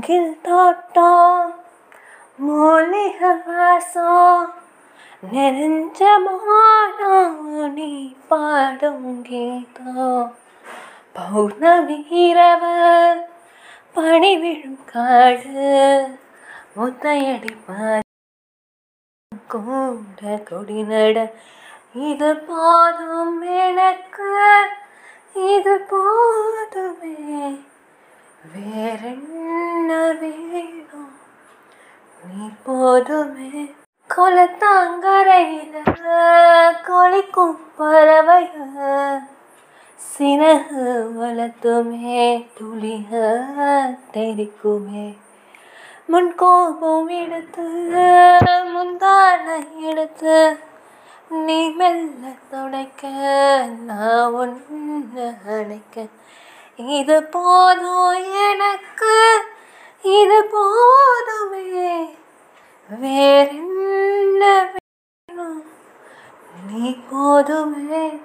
கில்தோட்டம் தோட்டம் மூலிகை வாசம் நெருஞ்சமானா நீ பாடும் கீதம் பௌர்ணமி இரவு பணி விழும் காடு முத்தையடி கூட கொடி நட இது போதும் எனக்கு இது போதுமே வேறென்ன நீ போதுமே. கொலத்தாங்கரையில கொலைக்கும் பறவைகள் சினகு வளர்த்துமே துளிக தெரிக்குமே. முன் கோபம் எடுத்து முந்தான எடுத்து நீ மெல்ல துடைக்க நான் ஒன்று அணைக்க. இது போதும் எனக்கு இது போ ही में